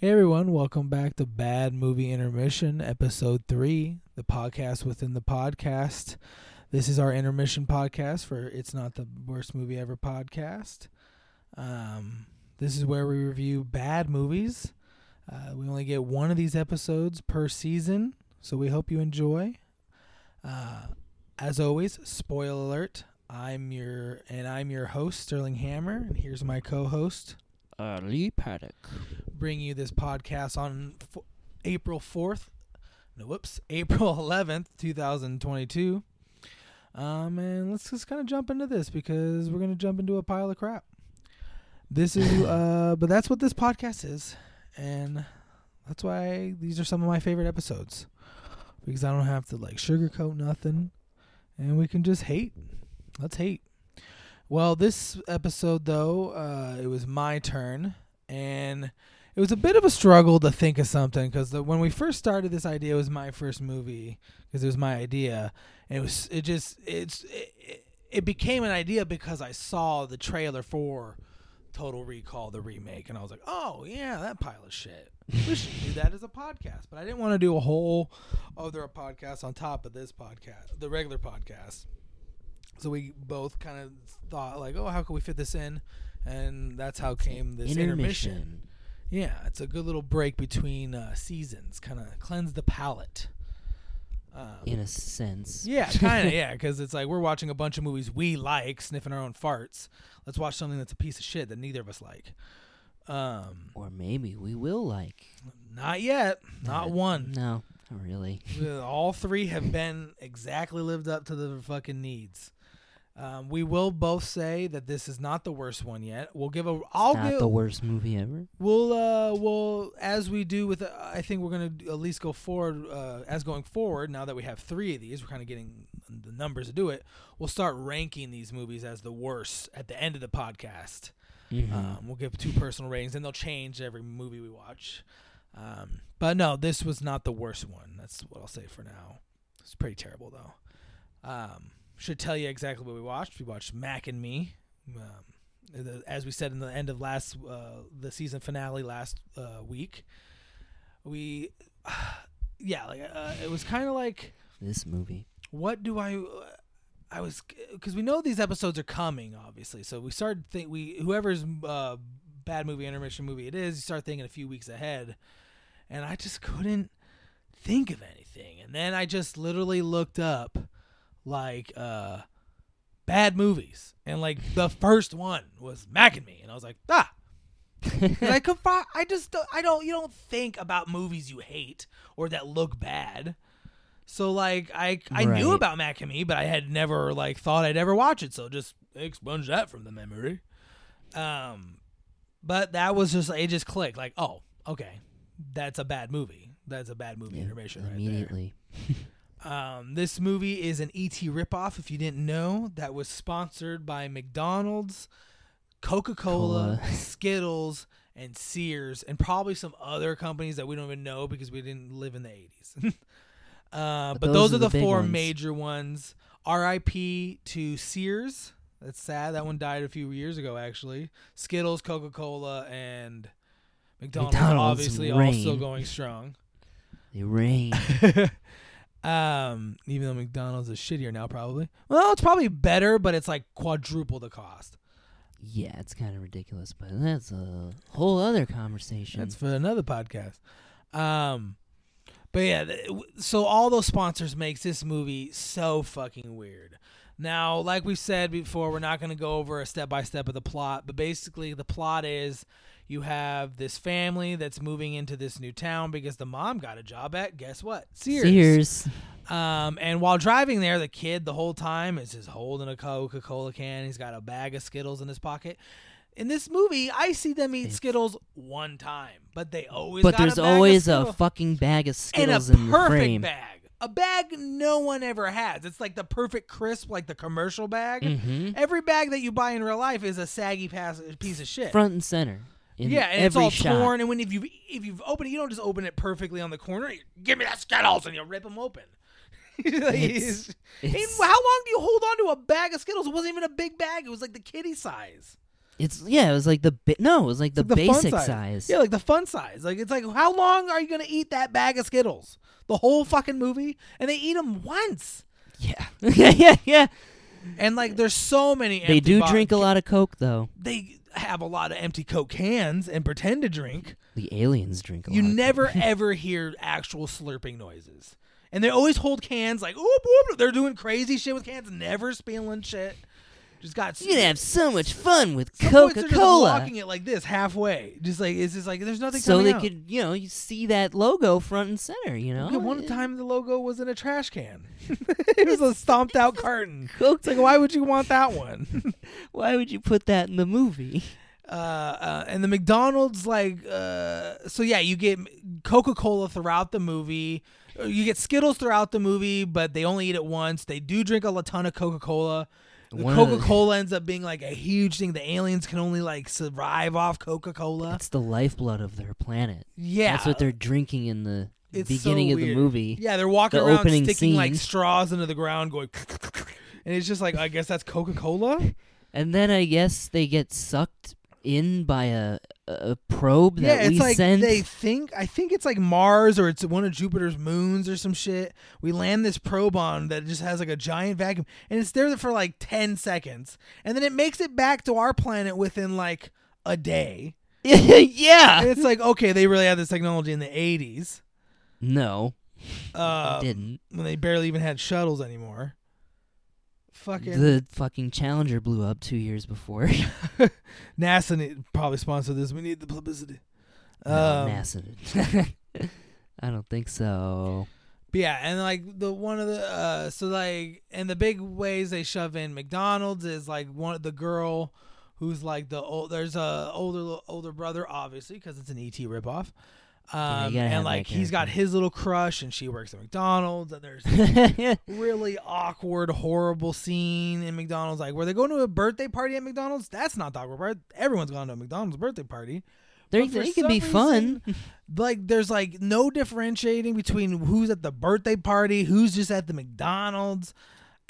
Hey everyone, welcome back to Bad Movie Intermission, episode three, the podcast within the podcast. This is our intermission podcast for It's Not the Worst Movie Ever podcast. Um, this is where we review bad movies. Uh, we only get one of these episodes per season, so we hope you enjoy. Uh, as always, spoiler alert. I'm your and I'm your host Sterling Hammer, and here's my co-host Uh, Lee Paddock. Bring you this podcast on f- April 4th. No, whoops, April 11th, 2022. Um, and let's just kind of jump into this because we're going to jump into a pile of crap. This is, uh, but that's what this podcast is. And that's why these are some of my favorite episodes because I don't have to like sugarcoat nothing and we can just hate. Let's hate. Well, this episode though, uh, it was my turn, and it was a bit of a struggle to think of something because when we first started this idea, it was my first movie because it was my idea, and it was it just it's it, it- it became an idea because I saw the trailer for Total Recall the remake, and I was like, oh yeah, that pile of shit. We should do that as a podcast, but I didn't want to do a whole other podcast on top of this podcast, the regular podcast. So we both kind of thought like, oh, how can we fit this in? And that's how came this intermission. Intermission. Yeah, it's a good little break between uh, seasons, kind of cleanse the palate. Um, In a sense. yeah, kind of. yeah, because it's like we're watching a bunch of movies we like, sniffing our own farts. Let's watch something that's a piece of shit that neither of us like. Um, Or maybe we will like. not yet. Not Uh, one. No, not really. All three have been exactly lived up to the fucking needs. Um, we will both say that this is not the worst one yet. We'll give a. I'll not give. the worst movie ever. We'll uh we'll as we do with uh, I think we're gonna at least go forward uh, as going forward now that we have three of these we're kind of getting the numbers to do it. We'll start ranking these movies as the worst at the end of the podcast. Mhm. Um, we'll give two personal ratings and they'll change every movie we watch. Um, but no, this was not the worst one. That's what I'll say for now. It's pretty terrible though. Um, should tell you exactly what we watched. We watched Mac and Me. Um, the- as we said in the end of last uh, the season finale last uh, week, we yeah like uh, it was kind of like this movie. what do I I was because we know these episodes are coming obviously so we started think we whoever's uh, bad movie intermission movie it is you start thinking a few weeks ahead and I just couldn't think of anything and then I just literally looked up like uh bad movies and like the first one was Mac and Me and I was like ah I could I just don't, I don't you don't think about movies you hate or that look bad. So like I I knew about Mac and Me, but I had never like thought I'd ever watch it. So just expunge that from the memory. Um, but that was just it just clicked like oh okay that's a bad movie. That's a bad movie Yeah, intermission right there. immediately. Um, this movie is an ET ripoff. If you didn't know, that was sponsored by McDonald's, Coca Cola. Skittles, and Sears, and probably some other companies that we don't even know because we didn't live in the 80s. uh, but, But those, are the, the four ones. major ones. RIP to Sears. That's sad. That one died a few years ago, actually. Skittles, Coca Cola, and McDonald's, McDonald's obviously also reign. going strong. They rain. um, even though McDonald's is shittier now, probably. Well, it's probably better, but it's like quadruple the cost. yeah, it's kind of ridiculous, but that's a whole other conversation. That's for another podcast. Um, but yeah, th- so all those sponsors makes this movie so fucking weird. Now, like we said before, we're not going to go over a step by step of the plot, but basically the plot is you have this family that's moving into this new town because the mom got a job at guess what Sears. Sears. Um, and while driving there, the kid the whole time is just holding a Coca Cola can. He's got a bag of Skittles in his pocket. In this movie, I see them eat Skittles one time, but they always. But got there's a bag of always a fucking bag of and Skittles a in the perfect frame. bag. A bag no one ever has. It's like the perfect crisp, like the commercial bag. hmm Every bag that you buy in real life is a saggy pass- piece of shit. Front and center. In yeah, and it's all shot. torn. And when if you if you've opened it, you don't just open it perfectly on the corner. You, Give me that Skittles, and you rip them open. Like, It's- it's- I mean, it's- how long do you hold on to a bag of Skittles? It wasn't even a big bag. It was like the kitty size. It's yeah, it was like the bi- no, it was like the like the basic size. size. Yeah, like the fun size. Like it's like how long are you gonna eat that bag of Skittles? The whole fucking movie, and they eat them once. yeah, yeah, yeah, yeah. And like, there's so many. They do bo- drink a lot of Coke though. They have a lot of empty Coke cans and pretend to drink. The aliens drink a You never ever hear actual slurping noises. And they always hold cans like, oop, oop. They're doing crazy shit with cans, never spilling shit. Just got. You'd have so much fun with some points they're Coca Cola. walking it like this halfway. Just like it's just like there's nothing So they out. could, you know, you see that logo front and center. You know, Yeah, one time the logo was in a trash can. it was a stomped out carton. Coke. It's like, why would you want that one? Why would you put that in the movie? uh, uh, and the McDonald's, like, uh, so yeah, you get Coca Cola throughout the movie. Uh, You get Skittles throughout the movie, but they only eat it once. They do drink a ton of Coca Cola. The One of the- Coca Cola ends up being like a huge thing. The aliens can only like survive off Coca Cola. It's the lifeblood of their planet. Yeah, That's what they're drinking in the It's beginning so of the movie. Yeah, they're walking The around sticking like straws into the ground, going, and it's just like I guess that's Coca Cola. And then I guess they get sucked in by a a probe that Yeah, we it's like sent. they think I think it's like Mars or it's one of Jupiter's moons or some shit. We land this probe on that just has like a giant vacuum, and it's there for like ten seconds, and then it makes it back to our planet within like a day. yeah. And it's like okay, they really had this technology in the eighties. No, Uh, didn't. when they barely even had shuttles anymore. Fucking The fucking Challenger blew up two years before. NASA need, probably sponsored this. We need the publicity. no, Um, NASA. I don't think so. But yeah, and like the one of the uh so like and the big ways they shove in McDonald's is like one of the girl who's like the old there's a older older brother obviously because it's an ET ripoff. Yeah, Um, gotta and like he's got his little crush and she works at McDonald's and there's really awkward horrible scene in McDonald's like where they go to a birthday party at McDonald's that's not the awkward part everyone's gone to a McDonald's birthday party they But can be some fun. like there's like no differentiating between who's at the birthday party, who's just at the McDonald's.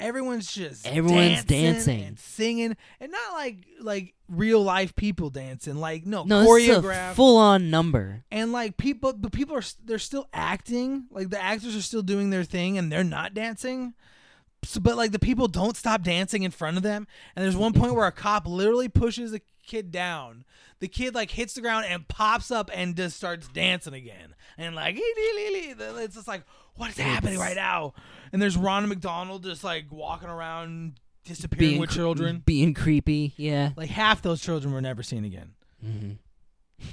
Everyone's just Everyone's dancing, dancing. and singing, and not like like real life people dancing. Like no, No, this is a choreographed full on number. and like people, but people are they're still acting. Like the actors are still doing their thing, and they're not dancing. So, but like the people don't stop dancing in front of them. And there's one point where a cop literally pushes a kid down. The kid like hits the ground and pops up and just starts dancing again. And like it's just like what is happening right now? And there's Ronald McDonald just like walking around disappearing with cre- children. being creepy. Yeah. Like half those children were never seen again. hmm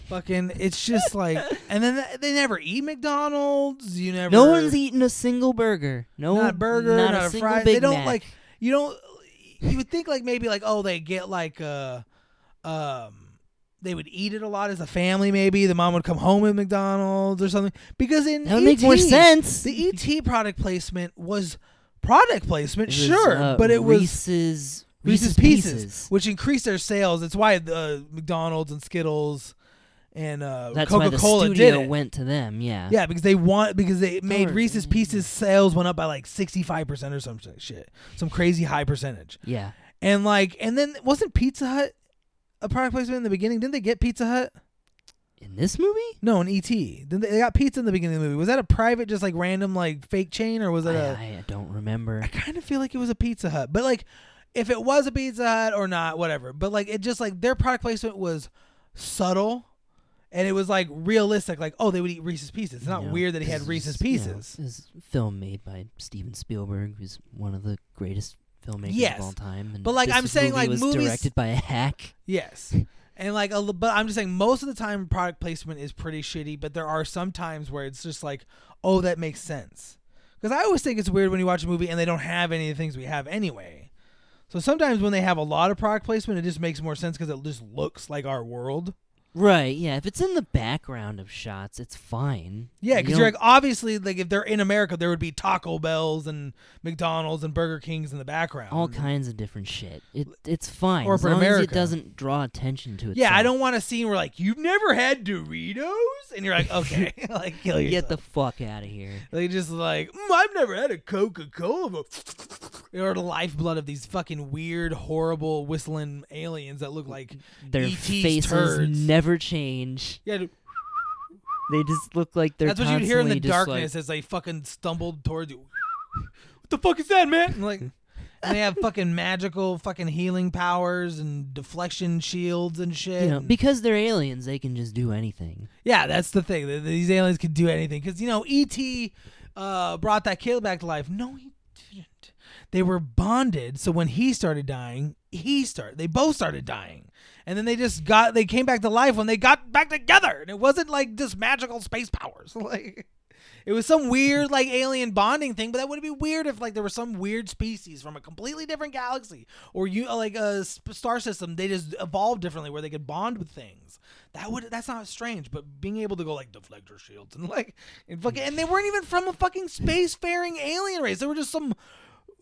Fucking, it's just like, and then they never eat McDonald's. You never. No one's eating a single burger. No not a burger, not, not, a, a, single fry. Big they don't Mac. like. You don't. You would think like maybe like oh they get like uh um they would eat it a lot as a family maybe the mom would come home with McDonald's or something because in That would make more sense. The ET product placement was product placement, was, sure, uh, but it was Reese's pieces. Reese's Pieces, which increased their sales. That's why the McDonald's and Skittles and uh, That's Coca the Cola studio did it. went to them. Yeah. Yeah, because they want because they made Or- Reese's Pieces sales went up by like sixty five percent or some shit, some crazy high percentage. Yeah. And like, and then wasn't Pizza Hut a product placement in the beginning? Didn't they get Pizza Hut? In this movie, No, in ET. Then they got pizza in the beginning of the movie. Was that a private, just like random, like fake chain, or was I, it a? I don't remember. I kind of feel like it was a Pizza Hut, but like, if it was a Pizza Hut or not, whatever. But like, it just like their product placement was subtle, and it was like realistic. Like, oh, they would eat Reese's Pieces. It's not You know, weird that he had Reese's you know, Pieces. a film made by Steven Spielberg, who's one of the greatest filmmakers Yes. of all time. And But, like, this I'm saying, movie like, was movies- directed by a hack. Yes. And like, a, but I'm just saying, most of the time, product placement is pretty shitty. But there are some times where it's just like, oh, that makes sense. Because I always think it's weird when you watch a movie and they don't have any of the things we have anyway. So sometimes when they have a lot of product placement, it just makes more sense because it just looks like our world. Right. Yeah. If it's in the background of shots, it's fine. Yeah, because you are like obviously like if they're in America, there would be Taco Bells and McDonald's and Burger Kings in the background. all kinds of different shit. It it's fine as Corporate long as America. it doesn't draw attention to it. Yeah, I don't want a scene where like you've never had Doritos, and you're like, okay, like kill yourself. Get the fuck out of here. They just like, mm, I've never had a Coca Cola. or the lifeblood of these fucking weird, horrible whistling aliens that look like Their ET's faces turds. never change. yeah. dude, They just look like they're. That's what you'd hear in the just, like- darkness as they fucking stumbled towards you. what the fuck is that, man? And like, and they have fucking magical fucking healing powers and deflection shields and shit. you know, because they're aliens, they can just do anything. yeah, that's the thing. These aliens can do anything because you know ET uh, brought that kid back to life. No, he. They were bonded, so when he started dying, he started. They both started dying, and then they just got. They came back to life when they got back together, and it wasn't like just magical space powers. Like it was some weird like alien bonding thing. But that would be weird if like there was some weird species from a completely different galaxy or you like a star system. They just evolved differently where they could bond with things. That would that's not strange. But being able to go like deflector shields and like and fucking and they weren't even from a fucking spacefaring alien race. They were just some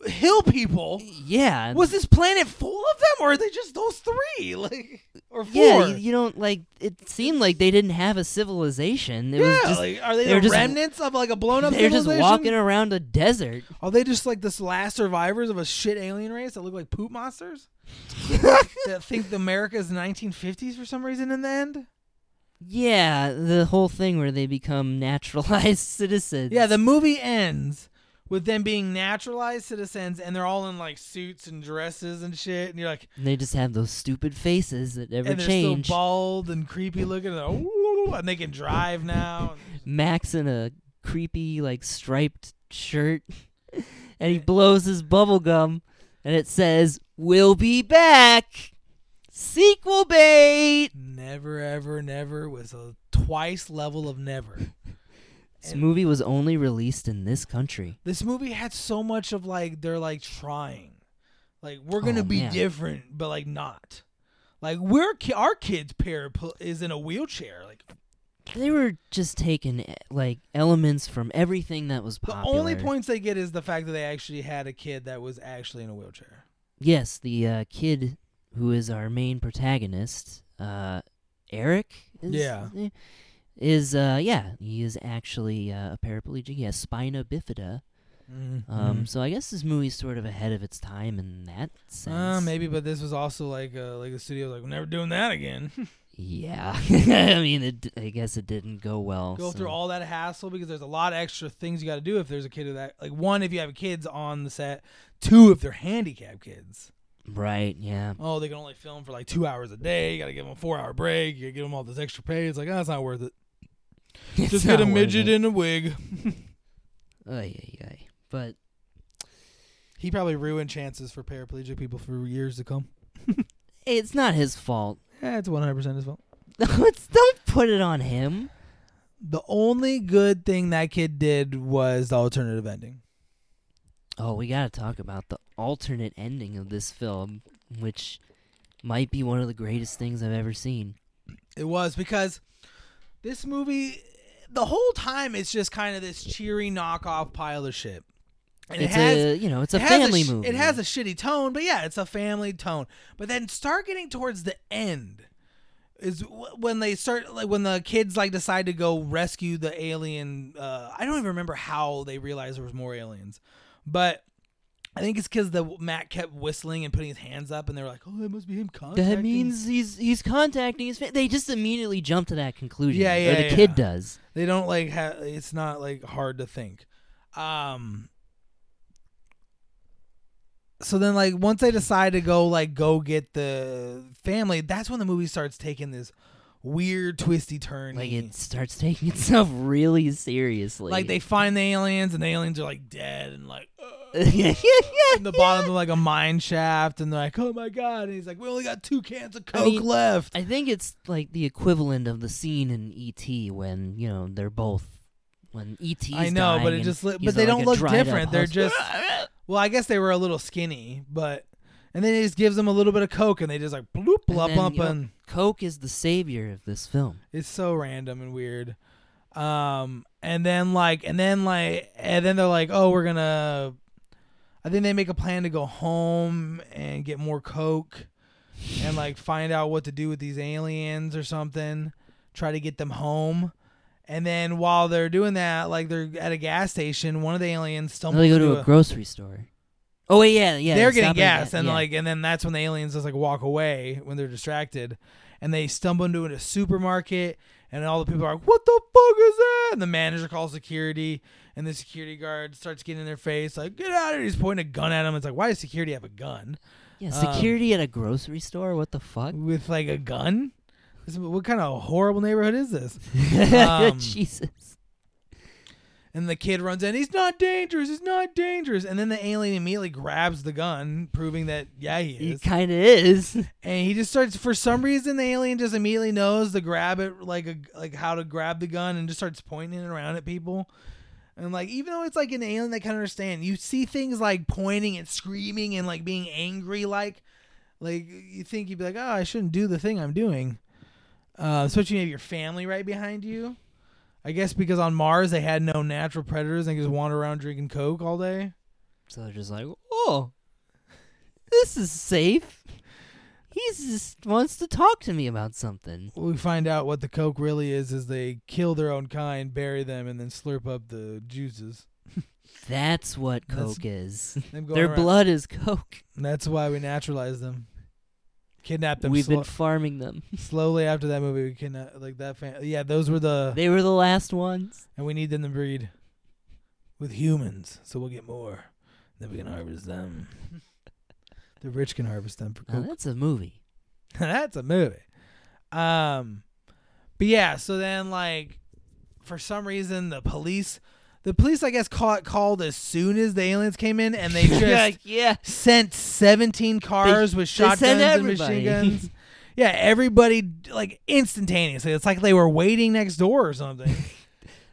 hill people. Yeah. Was this planet full of them, or are they just those three? Like, or four? yeah, you, you don't like. It seemed like they didn't have a civilization. It was yeah, just like, are they they're the just- remnants of like a blown up they're just walking around a desert. Are they just like this last survivors of a shit alien race that look like poop monsters? that think the America is 1950s for some reason in the end? Yeah, the whole thing where they become naturalized citizens. Yeah, the movie ends with them being naturalized citizens and they're all in like suits and dresses and shit. And you're like, And they just have those stupid faces that never and they're change. still bald and creepy looking. And, "Ooh," and they can drive now. Mac's in a creepy like striped shirt, and he blows his bubble gum, and it says, "We'll be back." Sequel bait. Never, ever, never was a twice level of never. This And- movie was only released in this country. this movie had so much of like they're like trying like we're gonna Oh, be man. different but like not like we're ki- our kid's parent is in a wheelchair like They were just taking eh, like elements from everything that was popular. the only points they get is the fact that they actually had a kid that was actually in a wheelchair Yes, the uh, kid who is our main protagonist, uh, Eric. Is, Yeah. Is uh yeah he is actually uh, a paraplegic. He has spina bifida. mm-hmm. Um, so I guess this movie's sort of ahead of its time in that sense. uh, maybe but this was also like uh, like the studio was like we're never doing that again Yeah, I mean, it, I guess it didn't go well. go so- through all that hassle because there's a lot of extra things you got to do if there's a kid of that like one if you have kids on the set two if they're handicapped kids Right? Yeah. oh, they can only film for like two hours a day. You got to give them a four hour break. You got to give them all this extra pay. It's like, oh, that's not worth it. It's Just get a midget it. in a wig. Ay, ay, ay. But He probably ruined chances for paraplegic people for years to come. it's not his fault. Yeah, it's 100% his fault. It's- Don't put it on him. The only good thing that kid did was the alternative ending. Oh, we gotta talk about the alternate ending of this film, which might be one of the greatest things I've ever seen. It was because this movie, the whole time, it's just kind of this cheery knockoff pile of shit. And it's it has a you know, it's a it family sh- movie. It has a shitty tone, but yeah, it's a family tone. But then start getting towards the end is when they start like when the kids like decide to go rescue the alien. Uh, I don't even remember how they realized there was more aliens, but. I think it's because the Mac kept whistling and putting his hands up, and they were like, "Oh, it must be him contacting." that means he's he's contacting his. Fa- they just immediately jump to that conclusion. Yeah, or yeah, the yeah. kid does. they don't like. Ha- it's not like hard to think. Um. So then, like, once they decide to go, like, go get the family, that's when the movie starts taking this weird, twisty turn. Like it starts taking itself really seriously. like they find the aliens, and the aliens are like dead, and like. "Ugh." Yeah, yeah, in the bottom of like a mine shaft, and they're like, "Oh my god!" And he's like, "We only got two cans of I Coke mean, left." I think it's like the equivalent of the scene in E.T. when you know they're both when E.T. I know, but it just but they like don't look different. They're just well, I guess they were a little skinny, but and then he just gives them a little bit of Coke, and they just like bloop And blop then, up, you know, and Coke is the savior of this film. it's so random and weird. Um, and then like, and then like, and then they're like, "Oh, we're gonna." I think they make a plan to go home and get more Coke, and like find out what to do with these aliens or something. Try to get them home. And then while they're doing that, like they're at a gas station, one of the aliens stumbles they go to into a grocery store. Oh wait, yeah, yeah. they're getting gas, and yeah. like, and then that's when the aliens just like walk away when they're distracted, and they stumble into a supermarket, and all the people are like, "What the fuck is that?" And the manager calls security, and the security guard starts getting in their face, like, "Get out of here!" He's pointing a gun at him. It's like, why does security have a gun yeah, um, security at a grocery store. What the fuck? with like a gun? This- What kind of horrible neighborhood is this? um, Jesus. And the kid runs in. He's not dangerous. He's not dangerous. And then the alien immediately grabs the gun, proving that yeah, he is. He kind of is. and he just starts for some reason the alien just immediately knows to grab it like a like how to grab the gun and just starts pointing it around at people and like even though it's like an alien that can understand you see things like pointing and screaming and like being angry like like you think you'd be like oh i shouldn't do the thing i'm doing. Uh, especially you have your family right behind you. I guess because on mars they had no natural predators. They just wander around drinking coke all day. So they're just like, oh, this is safe. He just wants to talk to me about something. we find out what the coke really is is they kill their own kind bury them and then slurp up the juices That's what That's- Coke is. Their around- blood is Coke. And that's why we naturalize them Kidnap them We've been farming them. slowly after that movie we kidnapped like that fam- yeah those were the They were the last ones. and we need them to breed with humans so we'll get more then we can harvest them the rich can harvest them for Now, coke that's a movie. that's a movie. Um, but yeah, so then like for some reason the police, the police I guess caught called as soon as the aliens came in, and they just yeah. sent seventeen cars with sent shotguns and everybody. machine guns. Yeah, everybody like instantaneously. It's like they were waiting next door or something.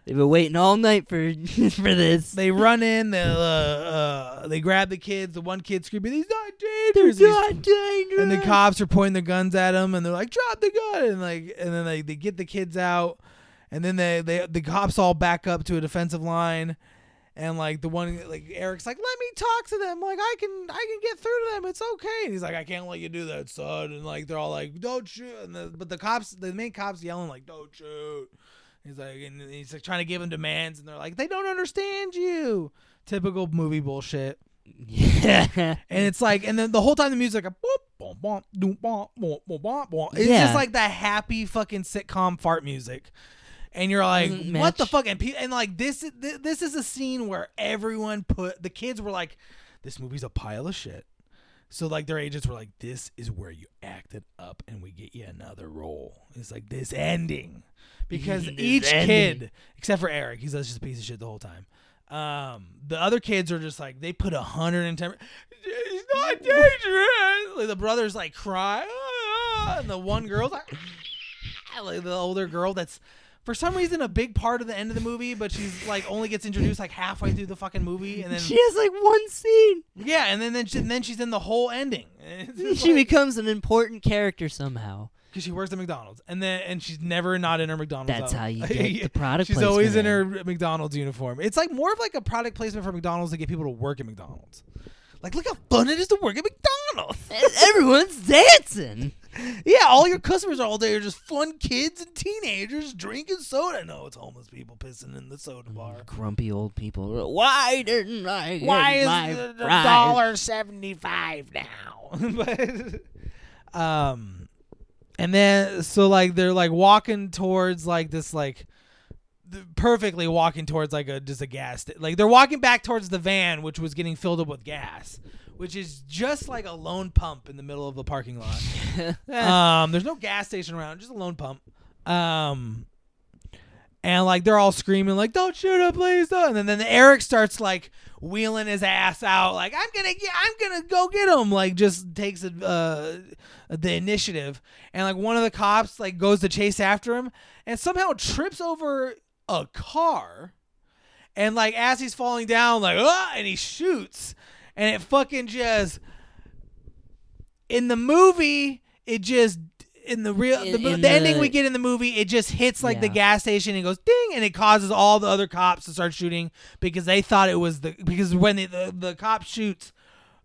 They've been waiting all night for for this. they run in, they uh, uh, they grab the kids. The one kid screaming, "He's not They're dangerous!" He's not dangerous. and the cops are pointing their guns at him and they're like drop the gun and like and then they, they get the kids out and then they, they the cops all back up to a defensive line and like the one like eric's like let me talk to them like i can i can get through to them it's okay and he's like i can't let you do that son and like they're all like don't shoot and the, but the cops the main cops yelling like don't shoot he's like and he's like trying to give them demands and they're like they don't understand you typical movie bullshit yeah. and it's like, and then the whole time the music's like, it's Yeah. just like that happy fucking sitcom fart music. And you're like, mm-hmm, Doesn't what the fuck? And, pe- and like this, th- this is a scene where everyone put the kids were like, this movie's a pile of shit. So like their agents were like, this is where you acted up and we get you another role. It's like this ending because This each ending. kid, except for Eric, he's just a piece of shit the whole time. Um, the other kids are just like they put a hundred and ten. He's not dangerous. Like the brothers like cry, "Ah," and the one girl's like, like the older girl that's for some reason a big part of the end of the movie, but she's like only gets introduced like halfway through the fucking movie, and then she has like one scene. yeah, and then then, she, and then she's in the whole ending. She becomes an important character somehow. because she works at McDonald's, and then and she's never not in her McDonald's. That's outfit. how you get the product She's always in in. her McDonald's uniform. It's like more of like a product placement for McDonald's to get people to work at McDonald's. Like, look how fun it is to work at McDonald's. Everyone's dancing. yeah, all your customers all day are just fun kids and teenagers drinking soda. No, it's homeless people pissing in the soda bar. Grumpy old people. Why didn't I get Why is my the fries? dollar seventy five now? but, um, and then so like they're like walking towards like this like perfectly walking towards like a just a gas sta- like they're walking back towards the van which was getting filled up with gas which is just like a lone pump in the middle of the parking lot. Um there's no gas station around just a lone pump. Um and like they're all screaming like don't shoot him please don't. and then, then eric starts like wheeling his ass out like i'm gonna get i'm gonna go get him like just takes uh, the initiative. And like one of the cops like goes to chase after him and somehow trips over a car. And like as he's falling down like ah, and he shoots and it fucking just in the movie it just in the real the, in the ending we get in the movie it just hits like the gas station and goes ding and it causes all the other cops to start shooting because they thought it was the because when the the, the cop shoots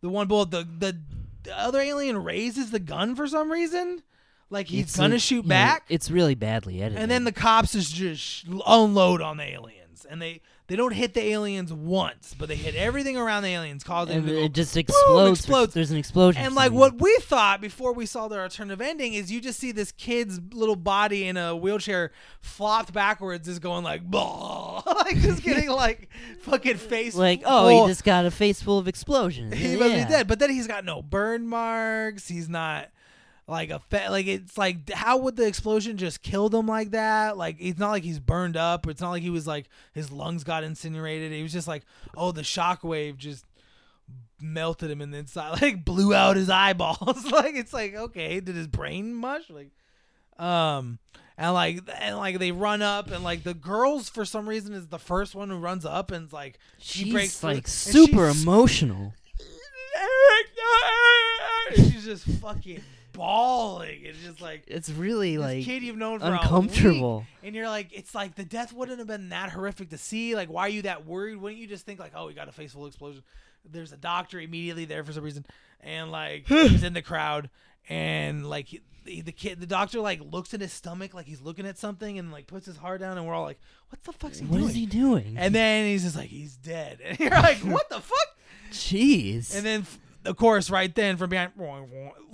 the one bullet the, the the other alien raises the gun for some reason. Like he's It's gonna a- shoot yeah, back. It's really badly edited. and then the cops is just sh- unload on the aliens, and they they don't hit the aliens once, but they hit everything around the aliens, causing and them to it just explodes. explodes. There's an explosion. and like what we thought before we saw the alternative ending is you just see this kid's little body in a wheelchair flopped backwards, is going like, "Bah," like just getting like fucking face like oh, full- he just got a face full of explosions. he yeah. must be dead. But then he's got no burn marks. He's not like a fe- like it's like how would the explosion just kill him like that? Like it's not like he's burned up. It's not like he was like his lungs got incinerated. It was just like oh the shockwave just melted him in the inside, like blew out his eyeballs. like it's like okay, did his brain mush? Like um. And like and like they run up and like the girls for some reason is the first one who runs up and like she She's breaks like and super emotional. Eric, no, Eric. And she's just fucking bawling. It's just like It's really like kid you've known for a uncomfortable. week, and you're like, it's like the death wouldn't have been that horrific to see. Like, why are you that worried? Wouldn't you just think like, oh, we got a face full explosion? There's a doctor immediately there for some reason, and like he's in the crowd, and like he, the, kid, the doctor like looks at his stomach like he's looking at something, and like puts his heart down, and we're all like, what the fuck's he What doing? is he doing? And then he's just like, he's dead, and you're like, what the fuck? Jeez. And then, of course, right then from behind,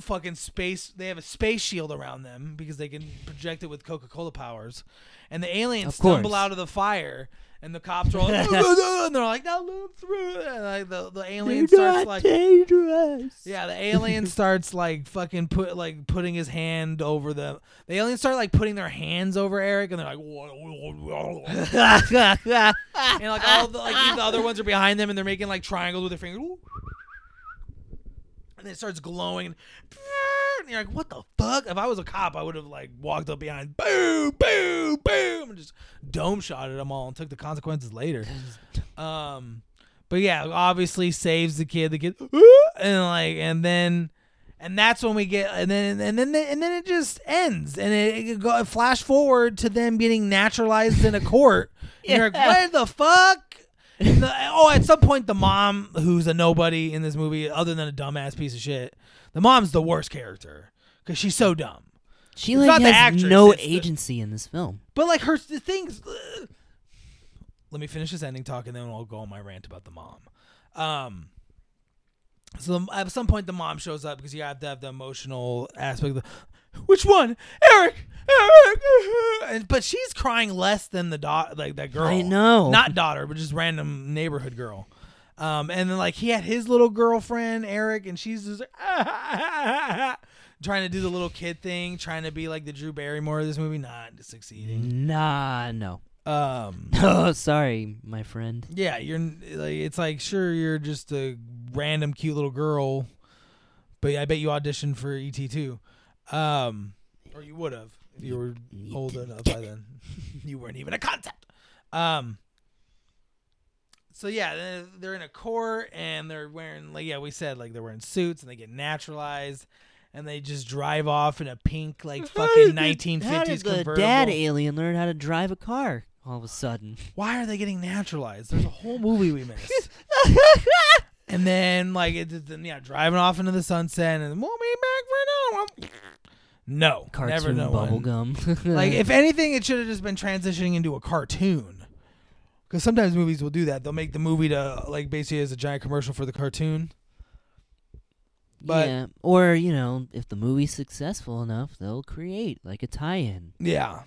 fucking space. They have a space shield around them because they can project it with Coca Cola powers. And the aliens Of course. stumble out of the fire, and the cops are all like, and they're like, "Now look through." it." And like the the alien starts like, dangerous. yeah, the alien starts like fucking put like putting his hand over the. The aliens start like putting their hands over Eric, and they're like, and like all the like the other ones are behind them, and they're making like triangles with their fingers. And it starts glowing. And you're like, what the fuck? If I was a cop, I would have like walked up behind, boom, boom, boom, and just dome shot at them all and took the consequences later. Um, but yeah, obviously saves the kid. The kid, and like, and then. And that's when we get, and then and then and then it just ends, and it, it go flash forward to them getting naturalized in a court. And You're like, Yeah. what the fuck? The- oh, at some point, the mom, who's a nobody in this movie, other than a dumbass piece of shit, the mom's the worst character because she's so dumb. She It's like not the has actress, no it's the- agency in this film. But like her the things. let me finish this ending talk, and then I'll go on my rant about the mom. Um. So the- at some point, the mom shows up because you have to have the emotional aspect. Of the, Which one, Eric? Eric? And, but she's crying less than the dot, like that girl. I know. not daughter, but just random neighborhood girl. Um, and then like he had his little girlfriend Eric, and she's just trying to do the little kid thing, trying to be like the Drew Barrymore of this movie, not succeeding. Nah, no. Um, Oh, sorry, my friend. yeah, you're like it's like sure you're just a random cute little girl, but I bet you auditioned for ET too, um, or you would have if you were You old enough by then. you weren't even a concept. Um. So yeah, they're- they're in a court and they're wearing like yeah we said like they're wearing suits and they get naturalized. And they just drive off in a pink, like fucking nineteen How did the convertible. dad alien learn how to drive a car all of a sudden? Why are they getting naturalized? There's a whole movie we missed. and then like it, it- yeah, driving off into the sunset and we'll be back for no. No, never Cartoon no bubblegum. Like if anything, it should have just been transitioning into a cartoon. Because sometimes movies will do that. They'll make the movie to like basically as a giant commercial for the cartoon. but- yeah, or you know, if the movie's successful enough, they'll create like a tie-in. Yeah.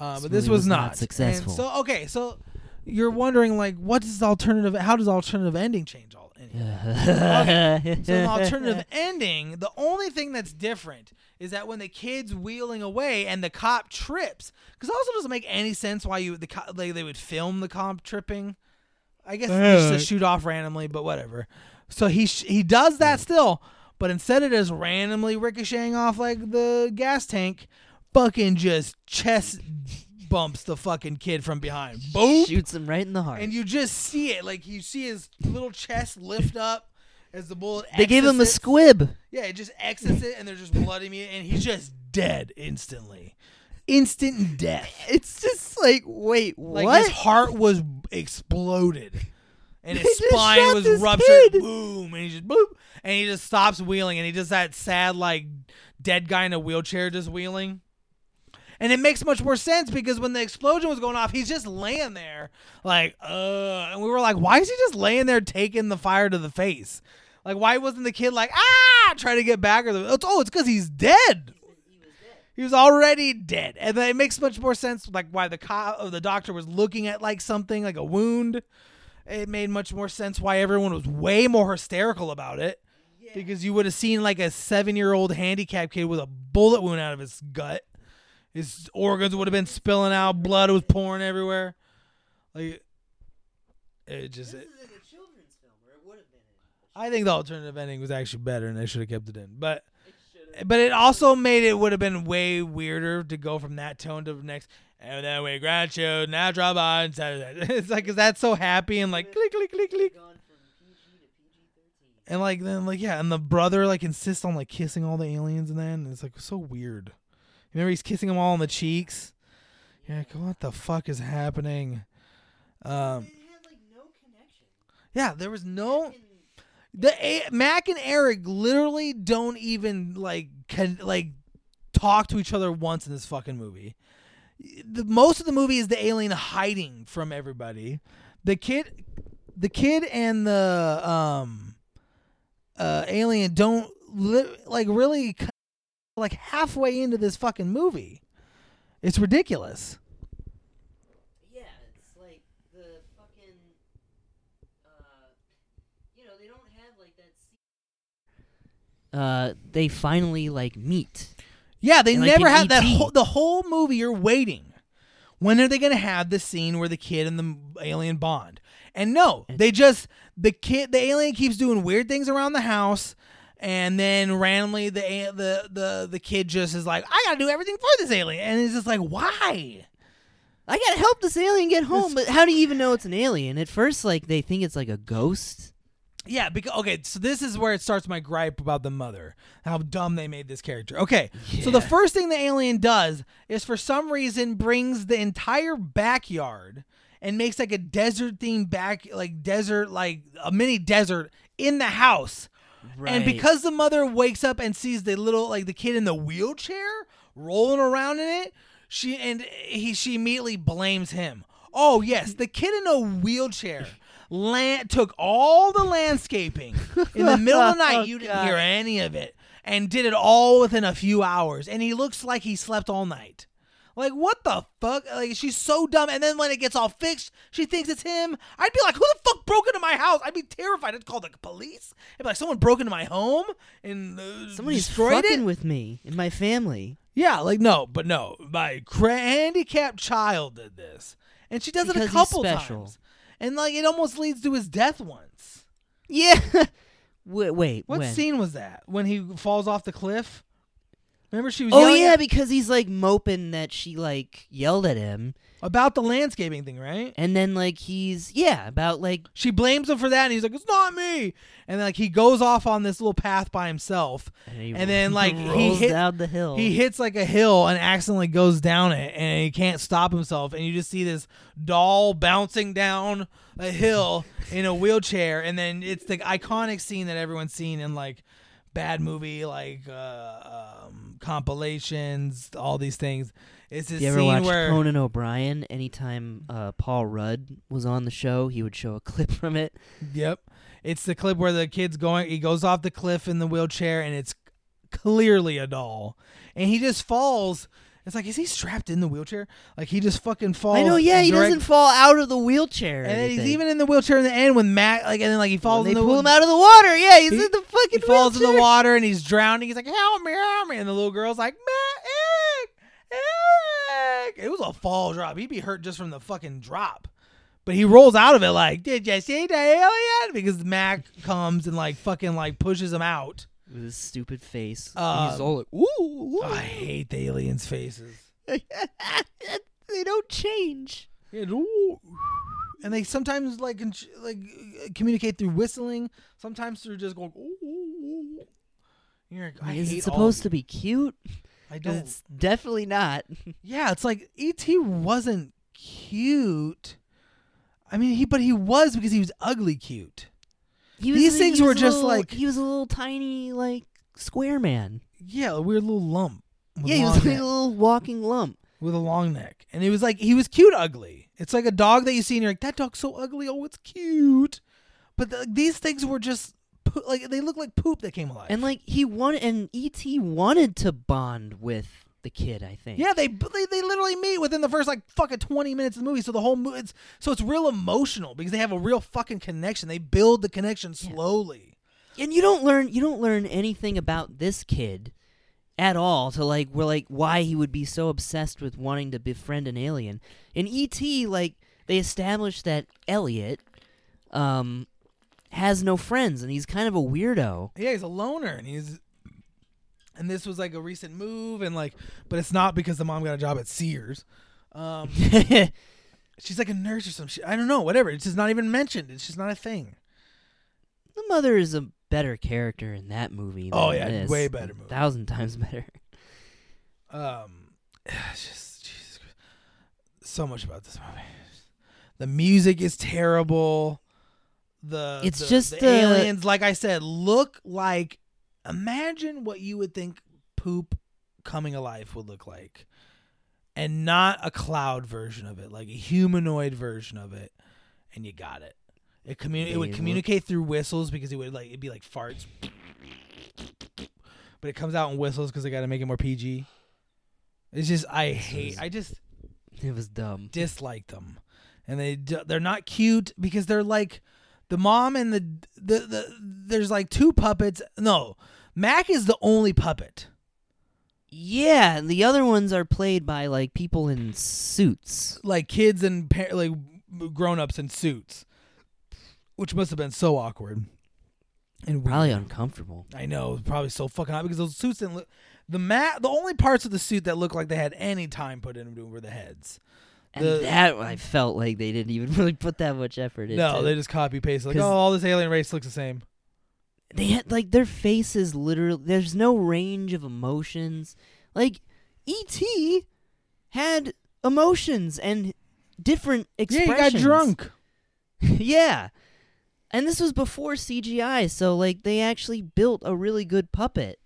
Uh, but this was, was not, not successful. And so okay, so you're wondering like what does alternative how does alternative ending change all anything? So in alternative ending, the only thing that's different is that when the kid's wheeling away and the cop trips, because also doesn't make any sense why you the co- like they would film the cop tripping. I guess just to uh. shoot off randomly, but whatever. So he sh- he does that still, but instead it is randomly ricocheting off like the gas tank, fucking just chest bumps the fucking kid from behind. Boom shoots him right in the heart. and you just see it like you see his little chest lift up as the bullet they gave him a exits squib. yeah it just exits it and there's just blood in it and he's just dead instantly instant death It's just like, wait, like what? his heart was exploded and his just spine shot was this ruptured kid. boom and he just boop and he just stops wheeling and he does that sad like dead guy in a wheelchair just wheeling And it makes much more sense because when the explosion was going off, he's just laying there, like, uh, and we were like, why is he just laying there taking the fire to the face? Like, why wasn't the kid like, ah, trying to get back? Or the, oh, it's because he's dead. He was already dead, and then it makes much more sense, like why the co- the doctor was looking at like something like a wound. It made much more sense why everyone was way more hysterical about it, because you would have seen like a seven year old handicapped kid with a bullet wound out of his gut. His organs would have been spilling out, blood was pouring everywhere. Like it just. It, in a children's film, or it would have been. I think the alternative ending was actually better, and they should have kept it in. But but it also made it would have been way weirder to go from that tone to the next. And then we grant you natural bonds. It's like, is that so happy and like click, click, click, click, Gone from PG to PG-13. and like then like yeah, and the brother like insists on like kissing all the aliens, and then it's like so weird. Remember he's kissing them all on the cheeks. You're like, what the fuck is happening? Um, had like no connection. yeah, there was no. The A- Mac and Eric literally don't even like can like talk to each other once in this fucking movie. The most of the movie is the alien hiding from everybody. The kid, the kid and the um uh alien don't li- like really c- like halfway into this fucking movie. It's ridiculous. Yeah, it's like the fucking. Uh, you know, they don't have like that. Scene. Uh, they finally like meet. Yeah, they And, never in have that. Whole, the whole movie, you're waiting. When are they going to have the scene where the kid and the alien bond? And no, they just the kid, the alien keeps doing weird things around the house, and then randomly the the the the kid just is like, I got to do everything for this alien, and it's just like, why? I gotta help this alien get home, but how do you even know it's an alien? At first, like they think it's like a ghost. Yeah, because okay, so this is where it starts my gripe about the mother. How dumb they made this character. Okay. So the first thing the alien does is for some reason brings the entire backyard and makes like a desert themed back like desert like a mini desert in the house. And because the mother wakes up and sees the little like the kid in the wheelchair rolling around in it, she and he she immediately blames him. Oh yes, the kid in a wheelchair land took all the landscaping in the middle of the night. Oh, you didn't God. hear any of it, and did it all within a few hours. And he looks like he slept all night. Like what the fuck? Like she's so dumb. And then when it gets all fixed, she thinks it's him. I'd be like, who the fuck broke into my house? I'd be terrified. I'd call the police. I'd be like, someone broke into my home and uh, somebody's destroyed fucking it. with me and my family. Yeah, like no, but no. My cra- handicapped child did this, and she does it Because a he's couple special. times, and like it almost leads to his death once. Yeah. wait, wait. What when? scene was that? When he falls off the cliff? Remember she was Oh yeah, at- because he's like moping that she like yelled at him, about the landscaping thing, right? and then like he's yeah about like She blames him for that, and he's like, "It's not me." And then, like he goes off on this little path by himself. and, he And then, like, he rolls hit- down the hill. He hits like a hill and accidentally goes down it, and he can't stop himself. And you just see this doll bouncing down a hill in a wheelchair, and then it's the iconic scene that everyone's seen in like bad movie like uh, um, compilations, all these things. It's this you ever watch where Conan O'Brien? Anytime uh, Paul Rudd was on the show, he would show a clip from it. Yep. It's the clip where the kid's going he goes off the cliff in the wheelchair and it's clearly a doll. And he just falls. It's like is he strapped in the wheelchair? Like he just fucking falls. I know, yeah, he direct- doesn't fall out of the wheelchair. And then he's even in the wheelchair in the end when Mac like and then like he When falls they in the pull him out of the water. Yeah, he's He- in the fucking. he falls in the water and he's drowning. He's like, "Help me, help me!" And the little girl's like, "Matt, Eric, Eric." It was a fall drop. He'd be hurt just from the fucking drop. But he rolls out of it like, "Did you see the alien?" Because Mac comes and like fucking like pushes him out. With his stupid face. Uh, he's all like, "Ooh, ooh." I hate the aliens' faces. they don't change. Yeah. And they sometimes like like communicate through whistling, sometimes through just going. Ooh, ooh, ooh. You're like, I Is it supposed to be cute? I don't. it's definitely not. Yeah, it's like ET wasn't cute. I mean, he but he was because he was ugly cute. He These things he were just little- like- he was a little tiny like square man. Yeah, a weird little lump. Yeah, he was like a little walking lump. with a long neck, and it was like he was cute ugly. It's like a dog that you see and you're like, that dog's so ugly. Oh, it's cute. But the, these things were just like they look like poop that came alive. And like he wanted, and ET wanted to bond with the kid. I think. yeah, they, they they literally meet within the first like fucking twenty minutes of the movie. So the whole movie, it's so it's real emotional because they have a real fucking connection. They build the connection Yeah. slowly. and you don't learn you don't learn anything about this kid at all to like we're like why he would be so obsessed with wanting to befriend an alien in et like they establish that elliot um has no friends and he's kind of a weirdo Yeah, he's a loner, and he's and this was like a recent move, and like, but it's not because the mom got a job at Sears. Um, she's like a nurse or some shit. I don't know, whatever. It's just not even mentioned. It's just not a thing. the mother is a better character in that movie Oh, yeah, this. way better movie. thousand times better Um, just Jesus Christ. so much about this movie. The music is terrible. The It's the- just the the- aliens, like I said, look like. Imagine what you would think poop coming alive would look like, and not a cloud version of it, like a humanoid version of it, and you got it. It commu—it would look- communicate through whistles because it would like it'd be like farts, but it comes out in whistles because they got to make it more PG. It's just I hate. I just it was dumb dislike them, and they they're not cute because they're like the mom and the the, the there's like two puppets. No, Mac is the only puppet. yeah and the other ones are played by like people in suits Like kids and par- like grown ups in suits, which must have been so awkward. And probably weird. uncomfortable I know, probably so fucking hot because those suits didn't look. The mat, the only parts of the suit that looked like they had any time put into them were the heads. And The- that I felt like they didn't even really put that much effort into. No, they just copy paste like, oh, all this alien race looks the same. they had like their faces literally. There's no range of emotions. Like E.T. had emotions and different expressions. Yeah, he got drunk. yeah, and this was before CGI, so like they actually built a really good puppet.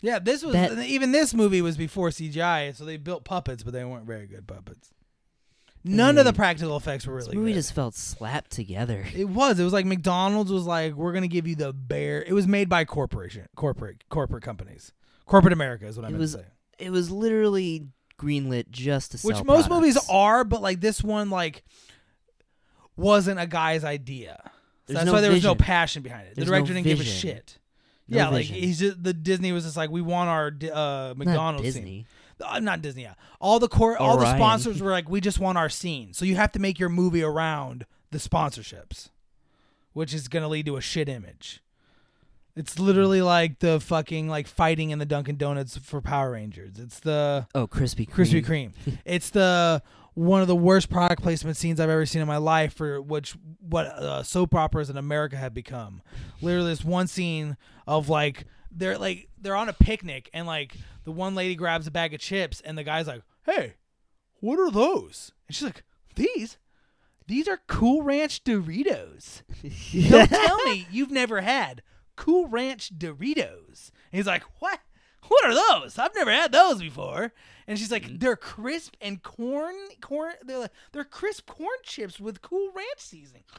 Yeah, this was That- even this movie was before CGI, so they built puppets, but they weren't very good puppets. None of the Mm. practical effects were This really movie good. just felt slapped together. It was. It was like McDonald's was like, we're gonna give you the bare. It was made by corporation, corporate, corporate companies, corporate America is what I It meant was to say. It was literally greenlit just to sell. Which most movies are, but like this one, like wasn't a guy's idea. So There's that's no why there was no vision. passion behind it. There's the no director didn't give a vision. shit. No yeah, like vision. he's just the Disney was just like we want our uh, Not McDonald's scene. Disney. Uh, not Disney. Yeah. All the core, all the sponsors were like, we just want our scene. So you have to make your movie around the sponsorships, which is gonna lead to a shit image. It's literally like the fucking like fighting in the Dunkin' Donuts for Power Rangers. It's the Oh, Krispy Kreme. Krispy Kreme. it's the one of the worst product placement scenes I've ever seen in my life for which what uh, soap operas in America have become. Literally, this one scene of like they're like they're on a picnic and like the one lady grabs a bag of chips and the guy's like, "Hey, what are those?" And she's like, "These." These are Cool Ranch Doritos. Don't tell me you've never had Cool Ranch Doritos. And he's like, What? What are those? I've never had those before. And she's like, mm-hmm. They're crisp and corn corn they're like, they're crisp corn chips with Cool Ranch seasoning.